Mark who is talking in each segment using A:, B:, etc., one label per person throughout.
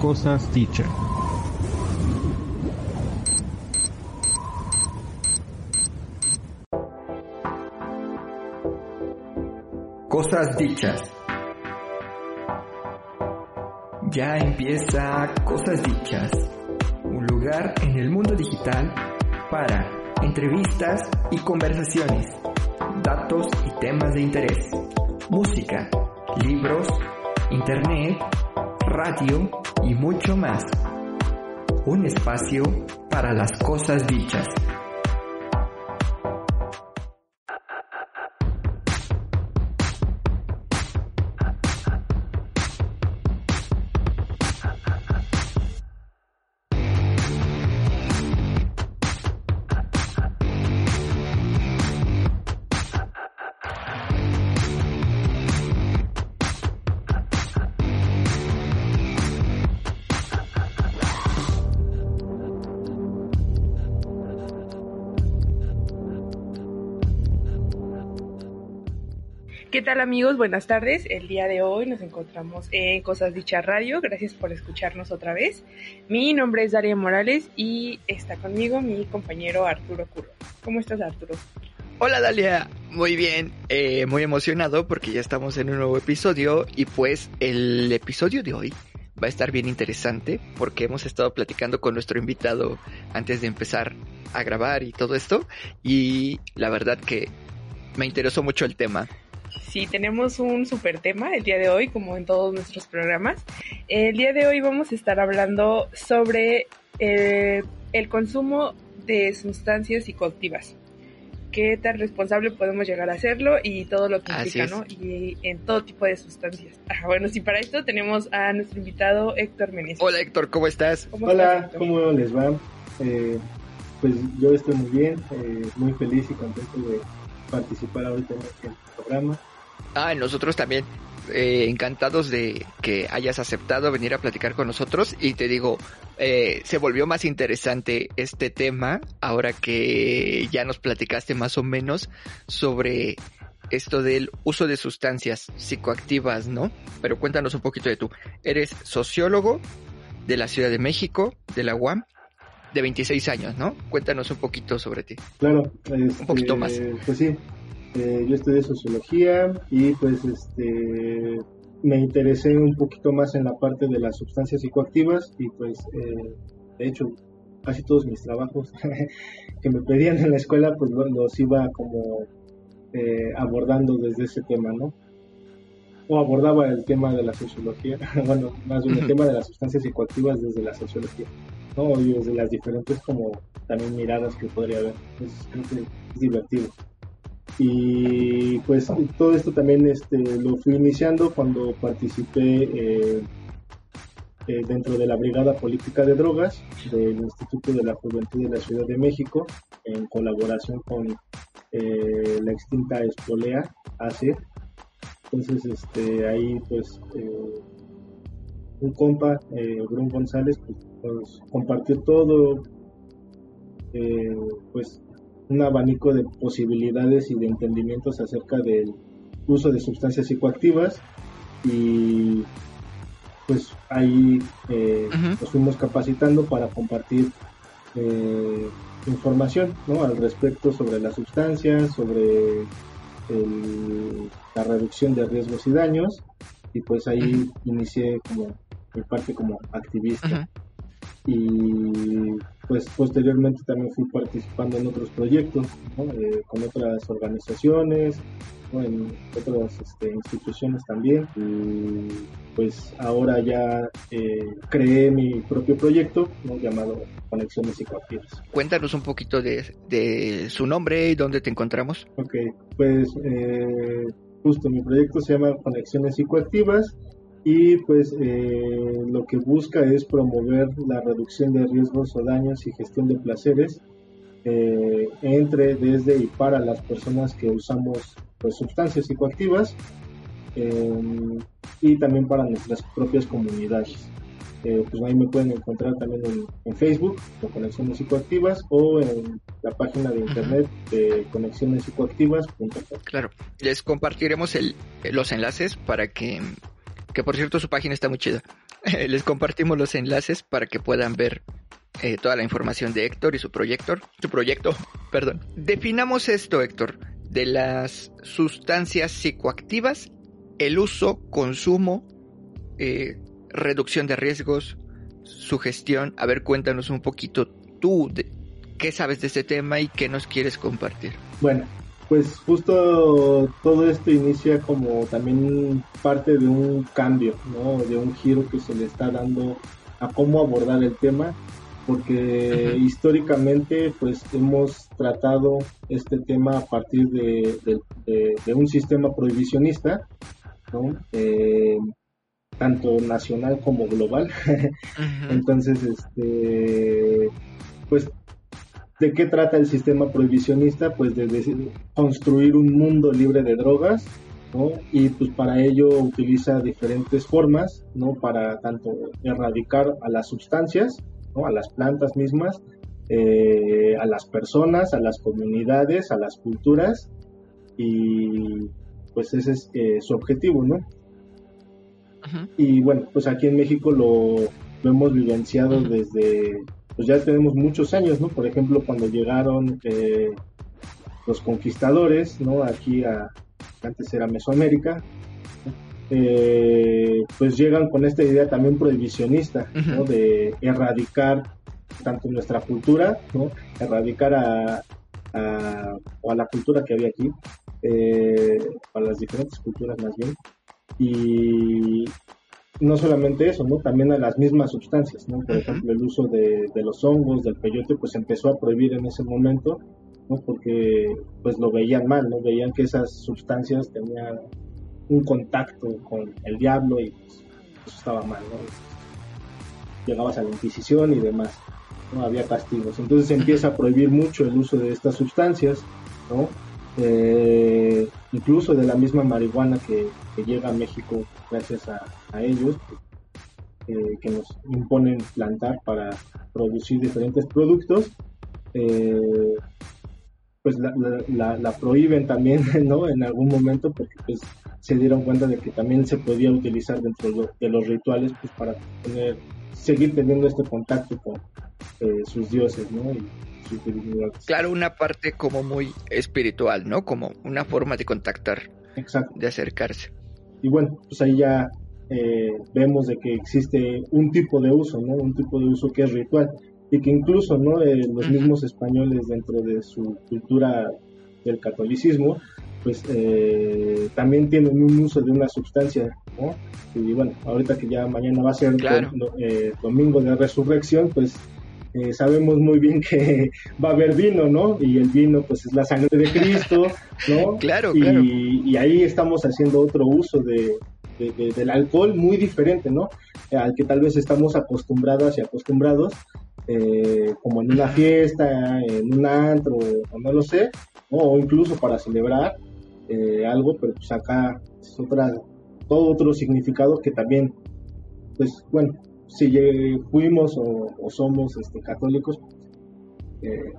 A: Cosas dichas.
B: Cosas dichas. Ya empieza Cosas dichas, un lugar en el mundo digital para entrevistas y conversaciones, datos y temas de interés, música, libros, internet, radio y mucho más. Un espacio para las cosas dichas.
C: Tal amigos? Buenas tardes. El día de hoy nos encontramos en Cosas Dichas Radio. Gracias por escucharnos otra vez. Mi nombre es Daria Morales y está conmigo mi compañero Arturo Curro. ¿Cómo estás Arturo?
D: Hola Dalia, muy bien, eh, muy emocionado porque ya estamos en un nuevo episodio y pues el episodio de hoy va a estar bien interesante porque hemos estado platicando con nuestro invitado antes de empezar a grabar y todo esto y la verdad que me interesó mucho el tema.
C: Sí, tenemos un super tema el día de hoy, como en todos nuestros programas. El día de hoy vamos a estar hablando sobre eh, el consumo de sustancias psicoactivas. Qué tan responsable podemos llegar a hacerlo y todo lo que implica. ¿no? Y en todo tipo de sustancias. Ajá, bueno, sí, para esto tenemos a nuestro invitado Héctor Meneses.
D: Hola Héctor, ¿cómo estás?
C: ¿Cómo
A: Hola,
C: estás?
A: ¿cómo les va? Eh, pues yo estoy muy bien, eh, muy feliz y contento de participar ahorita en este programa.
D: Ah, nosotros también eh, encantados de que hayas aceptado venir a platicar con nosotros y te digo, eh, se volvió más interesante este tema ahora que ya nos platicaste más o menos sobre esto del uso de sustancias psicoactivas, ¿no? Pero cuéntanos un poquito de tú. Eres sociólogo de la Ciudad de México, de la UAM, de 26 años, ¿no? Cuéntanos un poquito sobre ti.
A: Claro, este,
D: poquito más.
A: Pues sí, eh, yo estudié sociología y pues este me interesé un poquito más en la parte de las sustancias psicoactivas y pues eh, de hecho casi todos mis trabajos que me pedían en la escuela pues lo- los iba como eh, abordando desde ese tema, ¿no? O abordaba el tema de la sociología, bueno, más bien el tema de las sustancias psicoactivas desde la sociología, ¿no? Y desde las diferentes como también miradas que podría haber. Entonces creo que es divertido. Y pues todo esto también este, lo fui iniciando cuando participé eh, eh, dentro de la Brigada Política de Drogas del Instituto de la Juventud de la Ciudad de México, en colaboración con eh, la extinta Espolea AC. Entonces, este, ahí pues eh, un compa, eh, Bruno González, pues, compartió todo, eh, pues un abanico de posibilidades y de entendimientos acerca del uso de sustancias psicoactivas y pues ahí eh, nos fuimos capacitando para compartir eh, información ¿no? al respecto sobre las sustancias, sobre el- la reducción de riesgos y daños y pues ahí inicié como mi parte como activista y pues posteriormente también fui participando en otros proyectos ¿no? Eh, con otras organizaciones ¿no? en otras este, instituciones también y pues ahora ya eh, creé mi propio proyecto ¿no? llamado Conexiones Psicoactivas.
D: Cuéntanos un poquito de, de su nombre y dónde te encontramos.
A: Ok, pues eh, justo mi proyecto se llama Conexiones Psicoactivas y pues eh, lo que busca es promover la reducción de riesgos o daños y gestión de placeres eh, entre, desde y para las personas que usamos pues, sustancias psicoactivas eh, y también para nuestras propias comunidades. Eh, pues ahí me pueden encontrar también en, Facebook con Conexiones Psicoactivas o en la página de internet de conexionespsicoactivas.com.
D: Claro, les compartiremos el, los enlaces para que, que por cierto su página está muy chida. les compartimos los enlaces para que puedan ver eh, toda la información de Héctor y su proyecto, su proyecto, perdón. Definamos esto, Héctor, de las sustancias psicoactivas, el uso, consumo, eh, reducción de riesgos, su gestión. A ver, cuéntanos un poquito tú de qué sabes de este tema y qué nos quieres compartir.
A: Bueno, pues justo todo esto inicia como también parte de un cambio, ¿no? De un giro que se le está dando a cómo abordar el tema, porque históricamente pues hemos tratado este tema a partir de, un sistema prohibicionista, ¿no? Eh, tanto nacional como global. Entonces, este, pues, ¿de qué trata el sistema prohibicionista? Pues de, construir un mundo libre de drogas, ¿no? Y pues para ello utiliza diferentes formas, ¿no? Para tanto erradicar a las sustancias, ¿no? A las plantas mismas, eh, a las personas, a las comunidades, a las culturas y pues ese es eh, su objetivo, ¿no? Y bueno, pues aquí en México lo, hemos vivenciado desde, pues ya tenemos muchos años, ¿no? Por ejemplo, cuando llegaron eh, los conquistadores, ¿no? Aquí a, antes era Mesoamérica, eh, pues llegan con esta idea también prohibicionista, ¿no? De erradicar tanto nuestra cultura, ¿no? Erradicar a, a, o a la cultura que había aquí, eh, a las diferentes culturas más bien, y no solamente eso, ¿no? También a las mismas sustancias, ¿no? Por ejemplo, el uso de, los hongos, del peyote, pues empezó a prohibir en ese momento, ¿no? Porque pues lo veían mal, ¿no? Veían que esas sustancias tenían un contacto con el diablo y pues, eso estaba mal, ¿no? Llegabas a la Inquisición y demás, ¿no? Había castigos. Entonces se empieza a prohibir mucho el uso de estas sustancias, ¿no? Eh, incluso de la misma marihuana que, llega a México gracias a, ellos, eh, que nos imponen plantar para producir diferentes productos, eh, pues la, prohíben también, ¿no? En algún momento porque pues se dieron cuenta de que también se podía utilizar dentro de los rituales pues para tener, seguir teniendo este contacto con sus dioses, ¿no?
D: Claro, una parte como muy espiritual, ¿no? Como una forma de contactar,
A: Exacto.
D: de acercarse.
A: Y bueno, pues ahí ya eh, vemos de que existe un tipo de uso, ¿no? Un tipo de uso que es ritual y que incluso, ¿no? Eh, los mismos españoles dentro de su cultura del catolicismo, pues eh, también tienen un uso de una sustancia, ¿no? Y bueno, ahorita que ya mañana va a ser domingo de resurrección, pues eh, sabemos muy bien que va a haber vino, ¿no? Y el vino pues es la sangre de Cristo, ¿no?
D: claro,
A: y,
D: claro.
A: Y ahí estamos haciendo otro uso de, del alcohol muy diferente, ¿no? Al que tal vez estamos acostumbradas y acostumbrados, eh, como en una fiesta, en un antro, o no lo sé, o incluso para celebrar eh, algo, pero pues acá es otra, todo otro significado que también, pues bueno, si fuimos o, somos este, católicos, eh,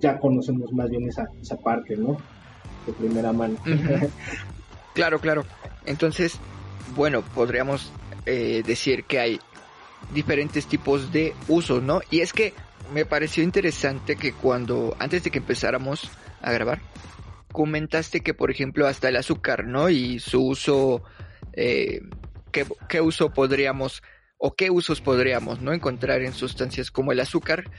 A: ya conocemos más bien esa, esa parte, ¿no? De primera mano.
D: claro, claro. Entonces, bueno, podríamos eh, decir que hay diferentes tipos de usos, ¿no? Y es que me pareció interesante que cuando, antes de que empezáramos a grabar, comentaste que, por ejemplo, hasta el azúcar, ¿no? Y su uso, eh, ¿qué, ¿qué, uso podríamos o qué usos podríamos no encontrar en sustancias como el azúcar,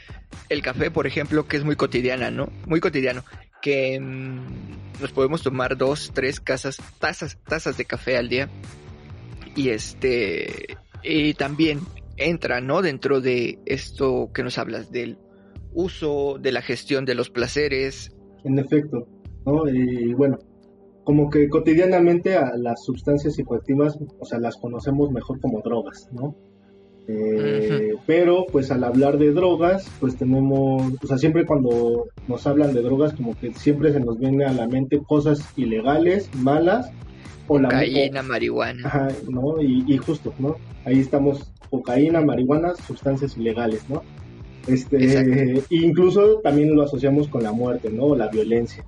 D: el café, por ejemplo, que es muy cotidiana, ¿no? Muy cotidiano, que mm, nos podemos tomar dos, tres casas, tazas, tazas de café al día. Y este, y también entra, ¿no? Dentro de esto que nos hablas del uso, de la gestión de los placeres.
A: En efecto, ¿no? Y bueno, como que cotidianamente a las sustancias psicoactivas, o sea, las conocemos mejor como drogas, ¿no? Eh, pero pues al hablar de drogas, pues tenemos, o sea, siempre cuando nos hablan de drogas, como que siempre se nos viene a la mente cosas ilegales, malas,
D: o la cocaína, marihuana.
A: Ajá, ¿no? Y, justo, ¿no? Ahí estamos, cocaína, marihuana, sustancias ilegales, ¿no? Este, incluso también lo asociamos con la muerte, ¿no? O la violencia.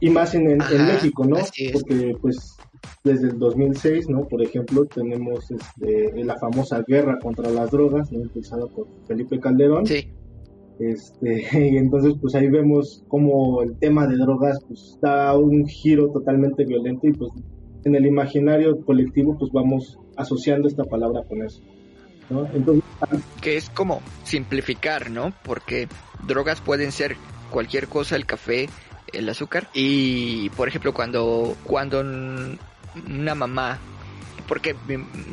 A: Y más en, en México, ¿no? Porque pues desde el 2006, ¿no? Por ejemplo, tenemos este, la famosa guerra contra las drogas, ¿no? Impulsada por Felipe Calderón.
D: Sí.
A: Este, y entonces, pues ahí vemos cómo el tema de drogas, pues da un giro totalmente violento y pues en el imaginario colectivo, pues vamos asociando esta palabra con eso. ¿no? Entonces,
D: que es como simplificar, ¿no? Porque drogas pueden ser cualquier cosa, el café, el azúcar y por ejemplo cuando cuando una mamá porque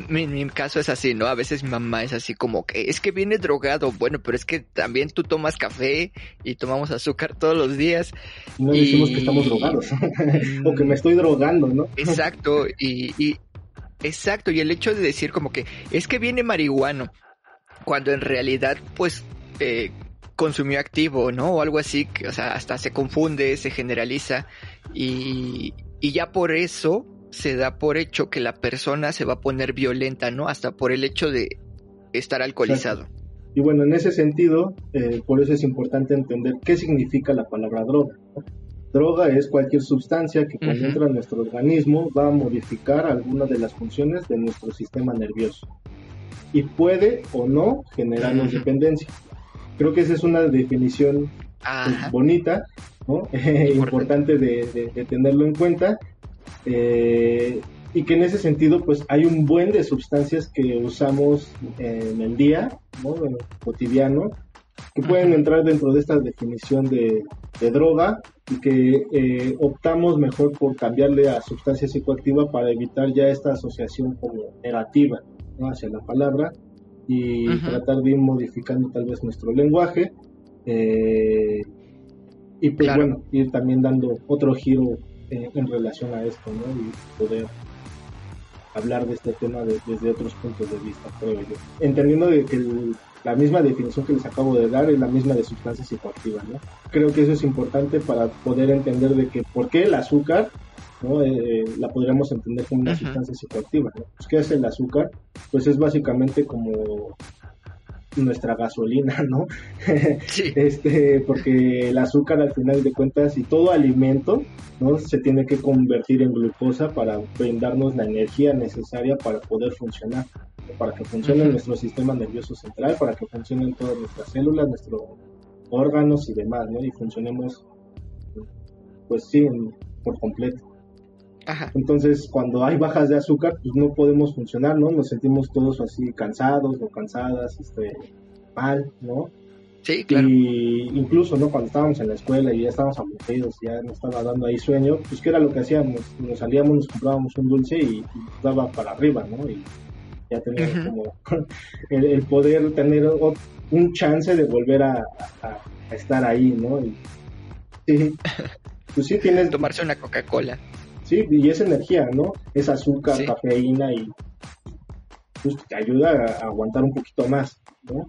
D: mi, mi, caso es así, ¿no? A veces mi mamá es así como que es que viene drogado, bueno, pero es que también tú tomas café y tomamos azúcar todos los días.
A: No decimos que estamos drogados o que me estoy drogando, ¿no?
D: Exacto, y, y exacto, y el hecho de decir como que es que viene marihuano, cuando en realidad pues eh, consumió activo, ¿no? O algo así, que, o sea, hasta se confunde, se generaliza y, y ya por eso se da por hecho que la persona se va a poner violenta, ¿no? Hasta por el hecho de estar alcoholizado.
A: Y bueno, en ese sentido, eh, por eso es importante entender qué significa la palabra droga. Droga es cualquier sustancia que cuando entra en nuestro organismo va a modificar alguna de las funciones de nuestro sistema nervioso y puede o no generarnos dependencia. Creo que esa es una definición pues, bonita, ¿no? importante de, de, tenerlo en cuenta eh, y que en ese sentido pues hay un buen de sustancias que usamos en el día, ¿no? cotidiano, que pueden entrar dentro de esta definición de, droga y que eh, optamos mejor por cambiarle a sustancia psicoactiva para evitar ya esta asociación como negativa hacia la palabra y tratar de ir modificando tal vez nuestro lenguaje eh, y pues bueno, ir también dando otro giro en relación a esto, ¿no? Y poder hablar de este tema desde otros puntos de vista, creo yo. Entendiendo de que la misma definición que les acabo de dar es la misma de sustancia psicoactiva, ¿no? Creo que eso es importante para poder entender de que por qué el azúcar, ¿no? Eh, la podríamos entender como una sustancia psicoactiva, ¿no? Pues, ¿Qué es el azúcar? Pues es básicamente como nuestra gasolina, ¿no?
D: Sí.
A: este, porque el azúcar al final de cuentas y todo alimento, ¿no? Se tiene que convertir en glucosa para brindarnos la energía necesaria para poder funcionar, para que funcione nuestro sistema nervioso central, para que funcionen todas nuestras células, nuestros órganos y demás, ¿no? Y funcionemos, pues sí, por completo. Entonces, cuando hay bajas de azúcar, pues no podemos funcionar, ¿no? Nos sentimos todos así cansados o cansadas, este, mal, ¿no?
D: Sí, claro.
A: Y incluso, ¿no? Cuando estábamos en la escuela y ya estábamos aburridos, ya nos estaba dando ahí sueño, pues ¿qué era lo que hacíamos? Nos salíamos, nos comprábamos un dulce y, daba para arriba, ¿no? Y ya teníamos como el, poder tener un chance de volver a, estar ahí, ¿no? Y, sí,
D: pues sí tienes... Tomarse una Coca-Cola.
A: Sí, y es energía, ¿no? Es azúcar, cafeína y pues, te ayuda a aguantar un poquito más, ¿no?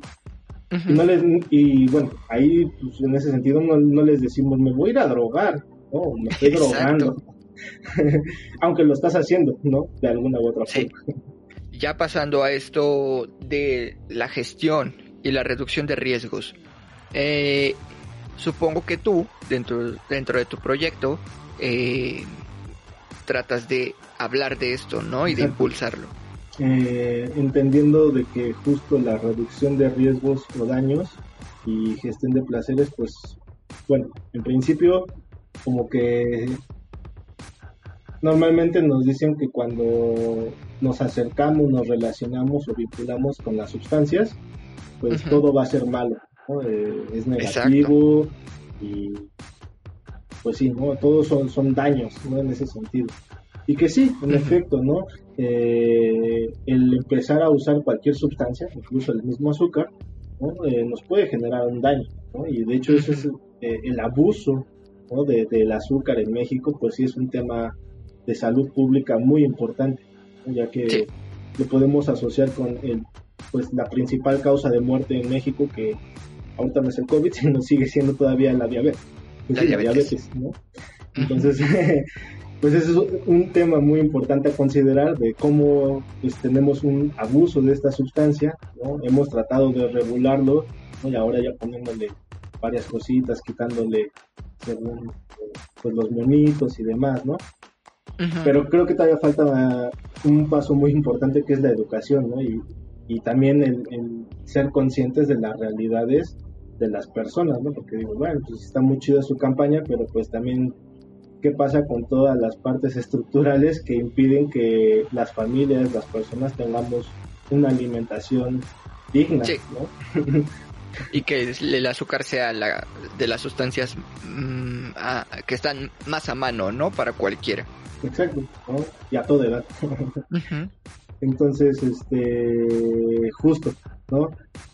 A: y, no les, y bueno, ahí pues, en ese sentido no, les decimos me voy a ir a drogar, no, me estoy drogando. Aunque lo estás haciendo, ¿no? De alguna u otra forma.
D: Ya pasando a esto de la gestión y la reducción de riesgos. Eh, supongo que tú, dentro, dentro de tu proyecto, eh, tratas de hablar de esto, ¿no? Y de impulsarlo.
A: Eh, entendiendo de que justo la reducción de riesgos o daños y gestión de placeres, pues, bueno, en principio, como que normalmente nos dicen que cuando nos acercamos, nos relacionamos o vinculamos con las sustancias, pues todo va a ser malo, ¿no? Eh, es negativo y pues sí, ¿no? Todos son, son daños, ¿no? En ese sentido. Y que sí, en efecto, ¿no? Eh, el empezar a usar cualquier sustancia, incluso el mismo azúcar, ¿no? Eh, nos puede generar un daño, ¿no? Y de hecho ese es eh, el abuso ¿no? de, del azúcar en México, pues sí es un tema de salud pública muy importante, ya que lo podemos asociar con el, pues la principal causa de muerte en México, que ahorita no es el COVID, sino sigue siendo todavía la diabetes.
D: La diabetes.
A: ¿no? Entonces, pues eso es un tema muy importante a considerar de cómo pues, tenemos un abuso de esta sustancia, ¿no? Hemos tratado de regularlo, Y ahora ya poniéndole varias cositas, quitándole según pues, los monitos y demás, ¿no? Pero creo que todavía falta un paso muy importante que es la educación, ¿no? Y, y también el, el, ser conscientes de las realidades de las personas, ¿no? Porque digo, bueno, pues está muy chida su campaña, pero pues también qué pasa con todas las partes estructurales que impiden que las familias, las personas tengamos una alimentación digna, ¿no?
D: y que el azúcar sea la, de las sustancias mmm, a, que están más a mano, ¿no? Para cualquiera.
A: Exacto, ¿no? Y a toda edad. Entonces, este, justo, ¿no?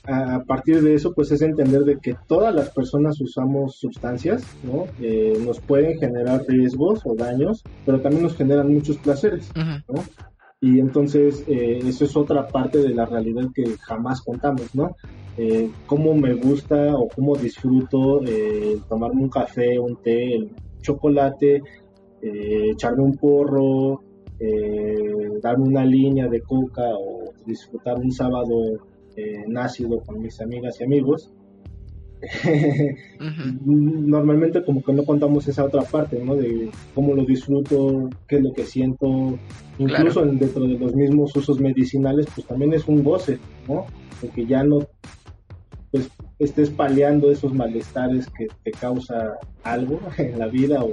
A: A, partir de eso, pues es entender de que todas las personas usamos sustancias, ¿no? Eh, nos pueden generar riesgos o daños, pero también nos generan muchos placeres, ¿no? Y entonces, eh, eso es otra parte de la realidad que jamás contamos, ¿no? Eh, cómo me gusta o cómo disfruto eh, tomarme un café, un té, el chocolate, eh, echarme un porro, eh, darme una línea de coca o disfrutar un sábado eh, nácido con mis amigas y amigos. Normalmente como que no contamos esa otra parte, ¿no? De cómo lo disfruto, qué es lo que siento, incluso dentro de los mismos usos medicinales, pues también es un goce, ¿no? Porque ya no, pues estés paliando esos malestares que te causa algo en la vida o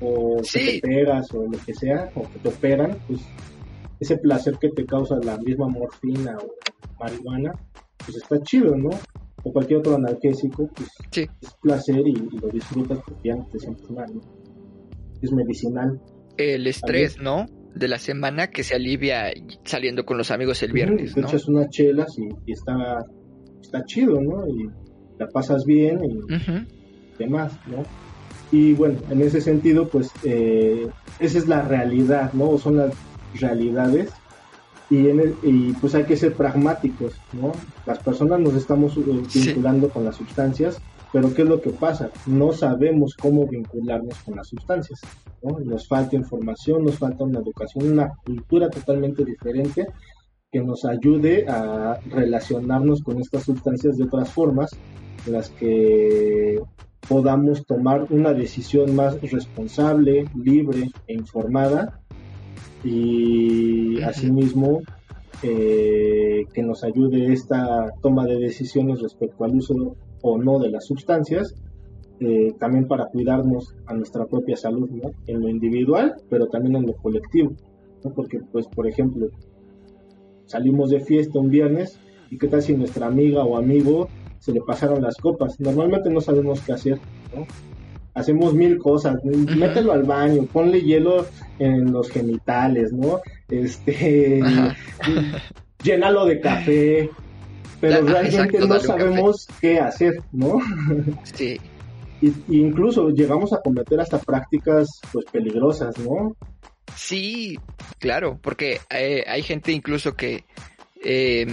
A: o que te pegas o lo que sea, o que te operan, pues ese placer que te causa la misma morfina o marihuana, pues está chido, ¿no? O cualquier otro analgésico, pues es placer y, lo disfrutas porque ya no te sientes mal, ¿no? Es medicinal.
D: El estrés, ¿no? De la semana que se alivia saliendo con los amigos el viernes,
A: Te echas unas chelas y, está, está chido, ¿no? Y la pasas bien y demás, ¿no? Y bueno, en ese sentido, pues eh, esa es la realidad, ¿no? son las realidades. Y, en y pues hay que ser pragmáticos, ¿no? Las personas nos estamos eh, vinculando con las sustancias, pero ¿qué es lo que pasa? No sabemos cómo vincularnos con las sustancias, ¿no? Nos falta información, nos falta una educación, una cultura totalmente diferente que nos ayude a relacionarnos con estas sustancias de otras formas, en las que podamos tomar una decisión más responsable, libre e informada y asimismo eh, que nos ayude esta toma de decisiones respecto al uso o no de las sustancias, eh, también para cuidarnos a nuestra propia salud, ¿no? en lo individual, pero también en lo colectivo, ¿no? porque pues por ejemplo salimos de fiesta un viernes y qué tal si nuestra amiga o amigo se le pasaron las copas. Normalmente no sabemos qué hacer, ¿no? Hacemos mil cosas, mételo al baño, ponle hielo en los genitales, ¿no? Este, llénalo de café, pero realmente no sabemos qué hacer, ¿no?
D: Sí.
A: Y, incluso llegamos a cometer hasta prácticas pues peligrosas, ¿no?
D: Sí, claro, porque eh, hay gente incluso que eh,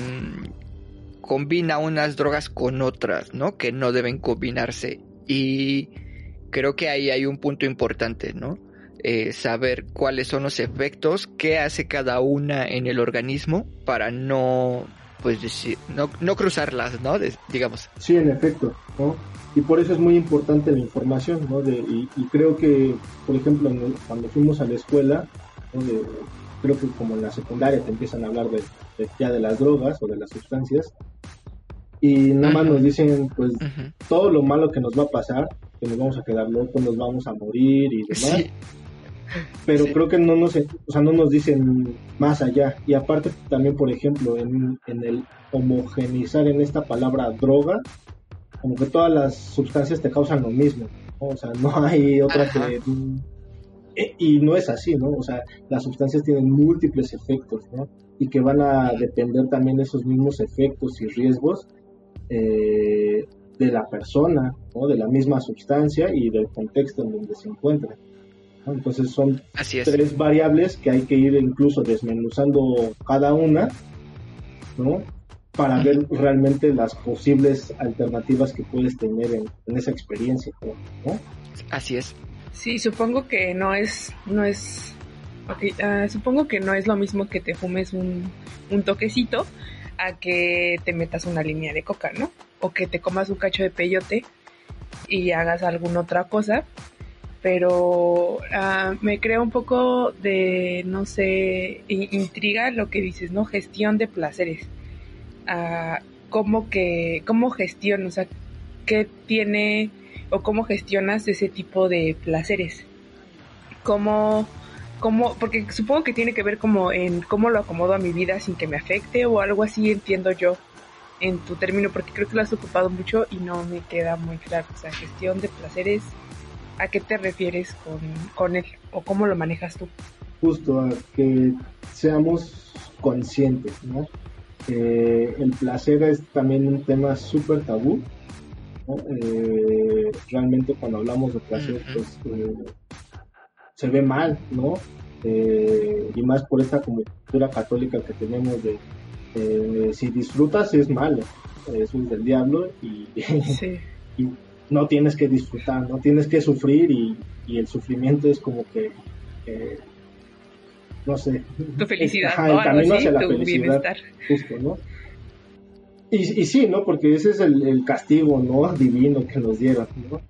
D: combina unas drogas con otras, ¿no? Que no deben combinarse. Y creo que ahí hay un punto importante, ¿no? Eh, saber cuáles son los efectos, qué hace cada una en el organismo para no, pues decir, no, no cruzarlas, ¿no? digamos.
A: Sí, en efecto, ¿no? Y por eso es muy importante la información, ¿no? De, y, creo que, por ejemplo, cuando fuimos a la escuela, creo que como en la secundaria te empiezan a hablar de, ya de las drogas o de las sustancias, y nada más nos dicen pues todo lo malo que nos va a pasar, que nos vamos a quedar locos, nos vamos a morir y demás. Pero creo que no nos, o sea, no nos dicen más allá. Y aparte también, por ejemplo, en, el homogenizar en esta palabra droga, como que todas las sustancias te causan lo mismo. O sea, no hay otra que... E, y no es así, ¿no? O sea, las sustancias tienen múltiples efectos, ¿no? Y que van a depender también de esos mismos efectos y riesgos eh, de la persona, ¿no? de la misma sustancia y del contexto en donde se encuentra. Entonces son tres variables que hay que ir incluso desmenuzando cada una, ¿no? Para ver realmente las posibles alternativas que puedes tener en, esa experiencia, ¿no?
D: Así es.
C: Sí, supongo que no es, no es, ah, supongo que no es lo mismo que te fumes un, un toquecito a que te metas una línea de coca, ¿no? O que te comas un cacho de peyote y hagas alguna otra cosa pero uh, me crea un poco de, no sé, intriga lo que dices, ¿no? Gestión de placeres. Uh, ¿Cómo que, cómo gestionas, o sea, qué tiene o cómo gestionas ese tipo de placeres? ¿Cómo, cómo, porque supongo que tiene que ver como en cómo lo acomodo a mi vida sin que me afecte o algo así entiendo yo en tu término, porque creo que lo has ocupado mucho y no me queda muy claro. O sea, gestión de placeres, ¿A qué te refieres con, con él o cómo lo manejas tú?
A: Justo a que seamos conscientes, ¿no? el placer es también un tema súper tabú. Eh, realmente cuando hablamos de placer, pues eh, se ve mal, ¿no? Eh, y más por esta cultura católica que tenemos de si disfrutas es malo, eso es del diablo y, sí. y no tienes que disfrutar, no tienes que sufrir y, el sufrimiento es como que, no sé.
C: Tu felicidad, el camino hacia la felicidad,
A: justo, ¿no? Y, y, sí, ¿no? Porque ese es el, castigo, ¿no? Divino que nos dieron, ¿no?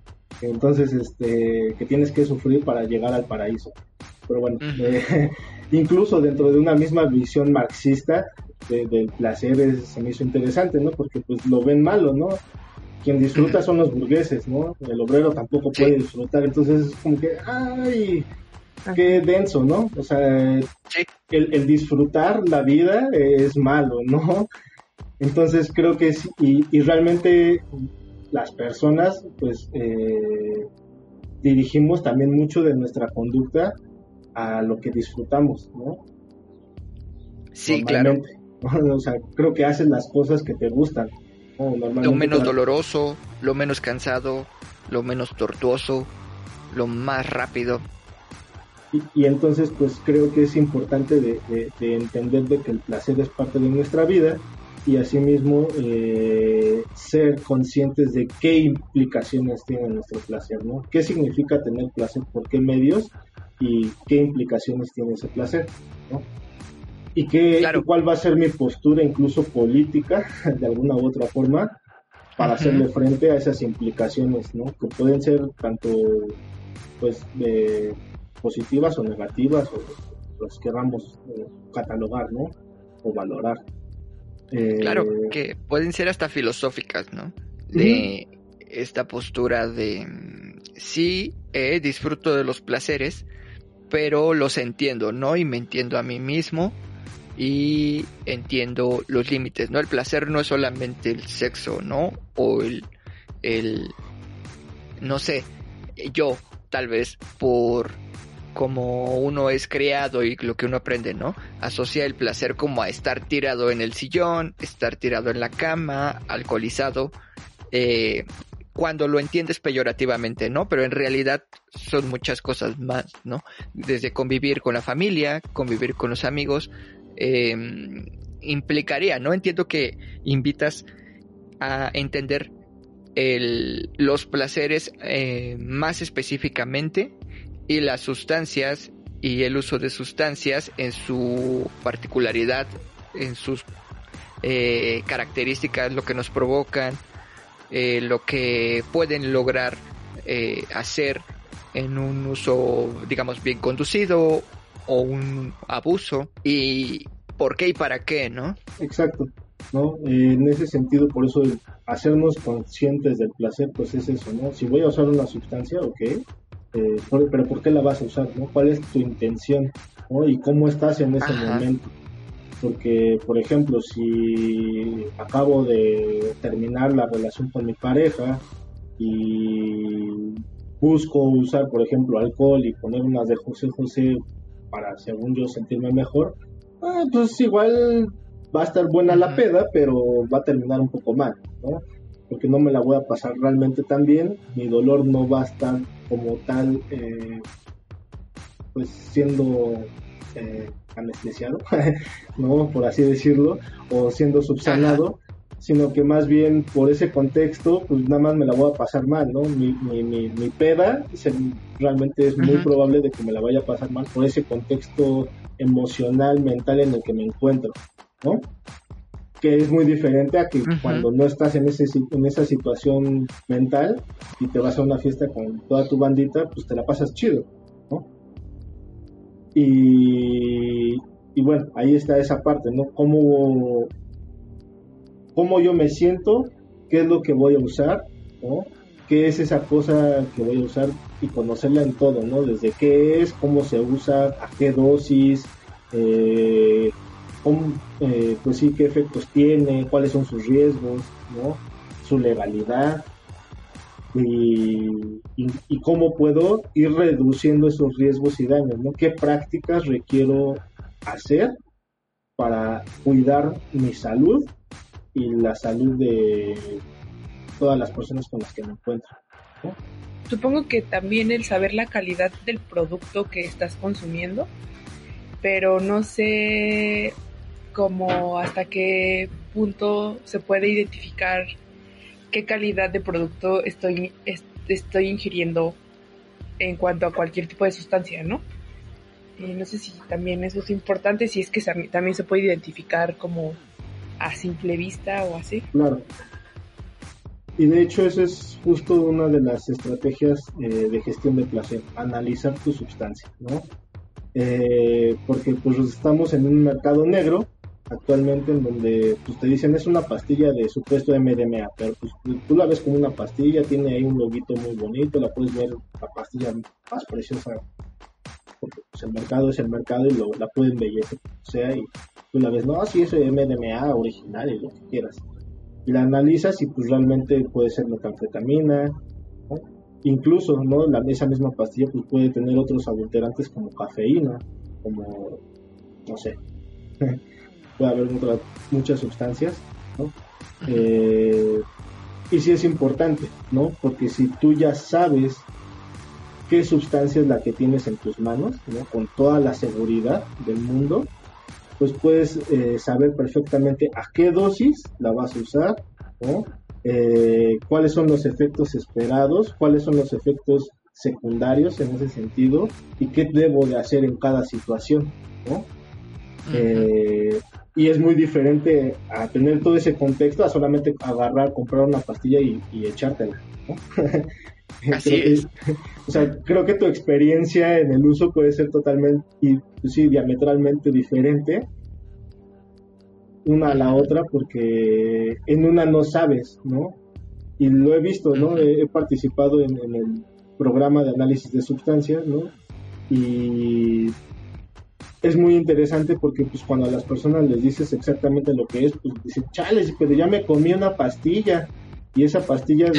A: Entonces, este, que tienes que sufrir para llegar al paraíso. Pero bueno, eh, incluso dentro de una misma visión marxista del placer se me hizo interesante, ¿no? Porque pues lo ven malo, ¿no? quien disfruta son los burgueses, ¿no? El obrero tampoco puede disfrutar, entonces es como que, ay, qué denso, ¿no? O sea, el, disfrutar la vida es malo, ¿no? Entonces creo que es, y, realmente las personas, pues, eh, dirigimos también mucho de nuestra conducta a lo que disfrutamos, ¿no?
D: Sí, claro.
A: O sea, creo que haces las cosas que te gustan
D: lo menos doloroso, lo menos cansado, lo menos tortuoso, lo más rápido.
A: Y, entonces pues creo que es importante de, entender de que el placer es parte de nuestra vida y asimismo eh, ser conscientes de qué implicaciones tiene nuestro placer, ¿no? ¿Qué significa tener placer? ¿Por qué medios? ¿Y qué implicaciones tiene ese placer? ¿no? y qué, cuál va a ser mi postura incluso política de alguna u otra forma para hacerle frente a esas implicaciones, ¿no? Que pueden ser tanto pues positivas o negativas o las queramos eh, catalogar, ¿no? O valorar.
D: Eh, claro, que pueden ser hasta filosóficas, ¿no? De esta postura de sí, eh, disfruto de los placeres, pero los entiendo, ¿no? Y me entiendo a mí mismo y entiendo los límites, ¿no? El placer no es solamente el sexo, ¿no? O el, el, no sé, yo tal vez por como uno es creado y lo que uno aprende, ¿no? Asocia el placer como a estar tirado en el sillón, estar tirado en la cama, alcoholizado, eh, cuando lo entiendes peyorativamente, ¿no? Pero en realidad son muchas cosas más, ¿no? Desde convivir con la familia, convivir con los amigos, Em, implicaría, ¿no? Entiendo que invitas a entender los placeres eh, más específicamente y las sustancias y el uso de sustancias en su particularidad, en sus eh, características, lo que nos provocan, eh, lo que pueden lograr hacer en un uso, digamos, bien conducido o un abuso y por qué y para qué, ¿no?
A: Exacto, ¿no? en ese sentido, por eso hacernos conscientes del placer, pues es eso, ¿no? Si voy a usar una sustancia, ok, eh, pero ¿por qué la vas a usar, no? ¿Cuál es tu intención, ¿no? Y cómo estás en ese momento. Porque, por ejemplo, si acabo de terminar la relación con mi pareja y busco usar, por ejemplo, alcohol y poner unas de José José para, según yo, sentirme mejor, ah, pues igual va a estar buena la peda, pero va a terminar un poco mal, ¿no? porque no me la voy a pasar realmente tan bien, mi dolor no va a estar como tal, eh, pues siendo eh, anestesiado, ¿no? Por así decirlo, o siendo subsanado, sino que más bien por ese contexto, pues nada más me la voy a pasar mal, ¿no? Mi, mi, mi, peda realmente es muy probable de que me la vaya a pasar mal por ese contexto emocional, mental en el que me encuentro, ¿no? Que es muy diferente a que cuando no estás en, ese, en esa situación mental y te vas a una fiesta con toda tu bandita, pues te la pasas chido, ¿no? Y, y bueno, ahí está esa parte, ¿no? Cómo, cómo yo me siento, qué es lo que voy a usar, ¿no? qué es esa cosa que voy a usar y conocerla en todo, ¿no? Desde qué es, cómo se usa, a qué dosis, eh, eh, pues sí, qué efectos tiene, cuáles son sus riesgos, ¿no? Su legalidad y, y, cómo puedo ir reduciendo esos riesgos y daños, ¿no? ¿Qué prácticas requiero hacer para cuidar mi salud y la salud de todas las personas con las que me encuentro.
C: Supongo que también el saber la calidad del producto que estás consumiendo, pero no sé cómo hasta qué punto se puede identificar qué calidad de producto estoy, estoy ingiriendo en cuanto a cualquier tipo de sustancia, ¿no? Y no sé si también eso es importante, si es que también se puede identificar como a simple vista o así.
A: Claro, y de hecho eso es justo una de las estrategias eh, de gestión de placer, analizar tu sustancia, ¿no? Eh, porque pues estamos en un mercado negro actualmente en donde pues, te dicen es una pastilla de supuesto MDMA, pero pues, tú la ves como una pastilla, tiene ahí un loguito muy bonito, la puedes ver la pastilla más preciosa, porque pues, el mercado es el mercado y lo, la pueden embellecer, o sea, y tú la ves, no, sí es MDMA original y lo que quieras. La analizas y pues realmente puede ser metanfetamina, incluso no la esa misma pastilla pues puede tener otros adulterantes como cafeína, como no sé, puede haber muchas sustancias, ¿no? Eh, y sí es importante, ¿no? Porque si tú ya sabes qué sustancia es la que tienes en tus manos, ¿no? Con toda la seguridad del mundo, pues puedes eh, saber perfectamente a qué dosis la vas a usar, eh, cuáles son los efectos esperados, cuáles son los efectos secundarios en ese sentido y qué debo de hacer en cada situación, eh, y es muy diferente a tener todo ese contexto a solamente agarrar, comprar una pastilla y, echártela,
D: Así es.
A: O sea, creo que tu experiencia en el uso puede ser totalmente y pues sí, diametralmente diferente una a la otra porque en una no sabes, ¿no? Y lo he visto, ¿no? He, participado en, el programa de análisis de sustancias, ¿no? Y es muy interesante porque pues cuando a las personas les dices exactamente lo que es, pues dicen, chales, pero ya me comí una pastilla y esa pastilla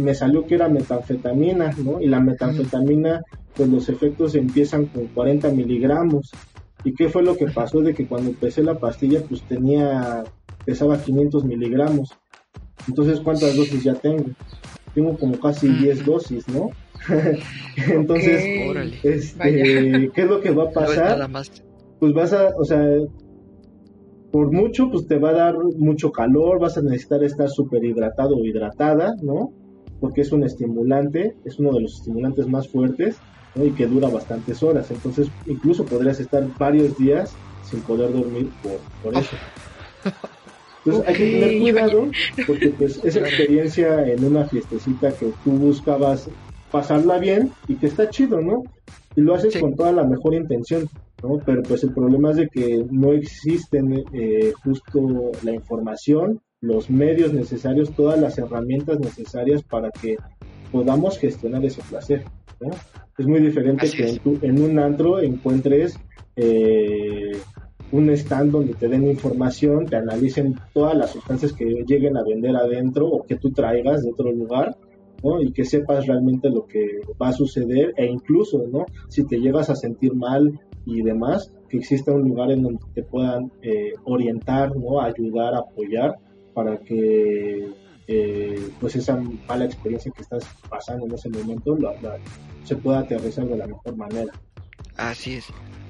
A: me salió que era metanfetamina, ¿no? Y la metanfetamina, pues los efectos empiezan con 40 miligramos. ¿Y qué fue lo que pasó? De que cuando empecé la pastilla, pues tenía, pesaba 500 miligramos. Entonces, ¿cuántas dosis ya tengo? Tengo como casi 10 dosis, ¿no? Entonces, este, ¿qué es lo que va a pasar? Pues vas a, o sea, por mucho, pues te va a dar mucho calor, vas a necesitar estar súper hidratado o hidratada, ¿no? Porque es un estimulante, es uno de los estimulantes más fuertes, ¿no? Y que dura bastantes horas. Entonces, incluso podrías estar varios días sin poder dormir por, eso. Entonces hay que tener cuidado porque pues esa experiencia en una fiestecita que tú buscabas pasarla bien y que está chido, ¿no? Y lo haces con toda la mejor intención. Pero pues el problema es de que no existen eh, justo la información, los medios necesarios, todas las herramientas necesarias para que podamos gestionar ese placer, Es muy diferente que en, un antro encuentres eh, un stand donde te den información, te analicen todas las sustancias que lleguen a vender adentro o que tú traigas de otro lugar, Y que sepas realmente lo que va a suceder e incluso, ¿no? Si te llegas a sentir mal y demás, que exista un lugar en donde te puedan eh, orientar, ¿no? ayudar, apoyar para que eh, pues esa mala experiencia que estás pasando en ese momento se pueda aterrizar de la mejor manera.
D: Así es.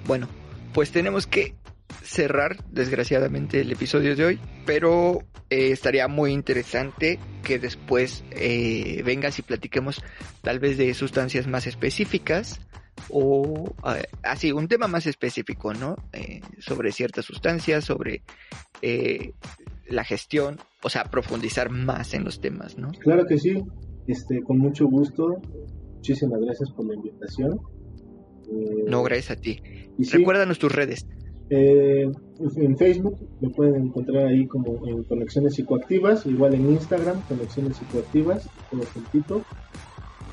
D: Bueno, pues tenemos que cerrar desgraciadamente el episodio de hoy, pero eh, estaría muy interesante que después eh, vengas y platiquemos tal vez de sustancias más específicas o así un tema más específico, ¿no? Eh, sobre ciertas sustancias, sobre la gestión, o sea, profundizar más en los temas, ¿no?
A: Claro que sí, este, con mucho gusto. Muchísimas gracias por la invitación.
D: no, gracias a ti. Recuérdanos tus redes.
A: Eh, en Facebook me pueden encontrar ahí como en Conexiones Psicoactivas, igual en Instagram, Conexiones Psicoactivas, todo juntito.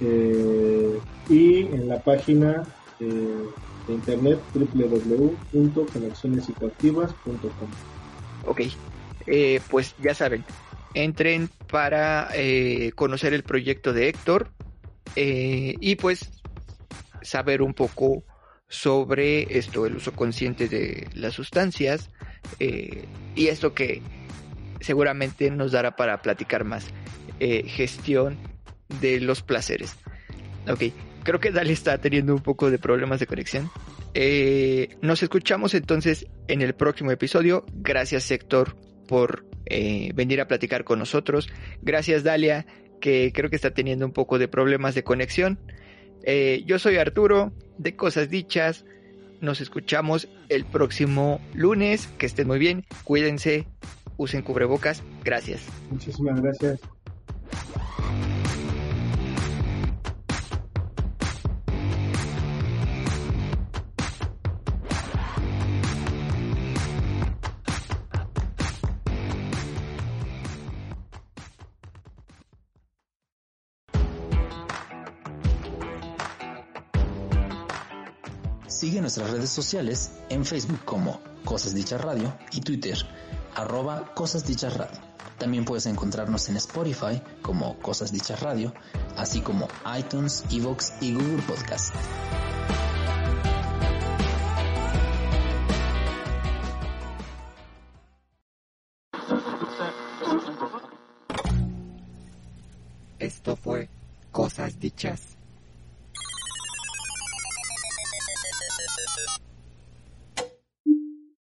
A: Eh, y en la página eh, de internet www.conexionespsicoactivas.com.
D: Ok, pues ya saben, entren para conocer el proyecto de Héctor y pues saber un poco sobre esto, el uso consciente de las sustancias eh, y esto que seguramente nos dará para platicar más, eh, gestión de los placeres. Ok, creo que Dali está teniendo un poco de problemas de conexión. Eh, nos escuchamos entonces en el próximo episodio. Gracias Héctor por venir a platicar con nosotros. Gracias Dalia, que creo que está teniendo un poco de problemas de conexión. Eh, yo soy Arturo de Cosas Dichas. Nos escuchamos el próximo lunes. Que estén muy bien. Cuídense. Usen cubrebocas. Gracias.
A: Muchísimas gracias.
E: Nuestras redes sociales en Facebook como Cosas Dichas Radio y Twitter arroba Cosas Dichas Radio. También puedes encontrarnos en Spotify como Cosas Dichas Radio, así como iTunes, Evox y Google Podcast.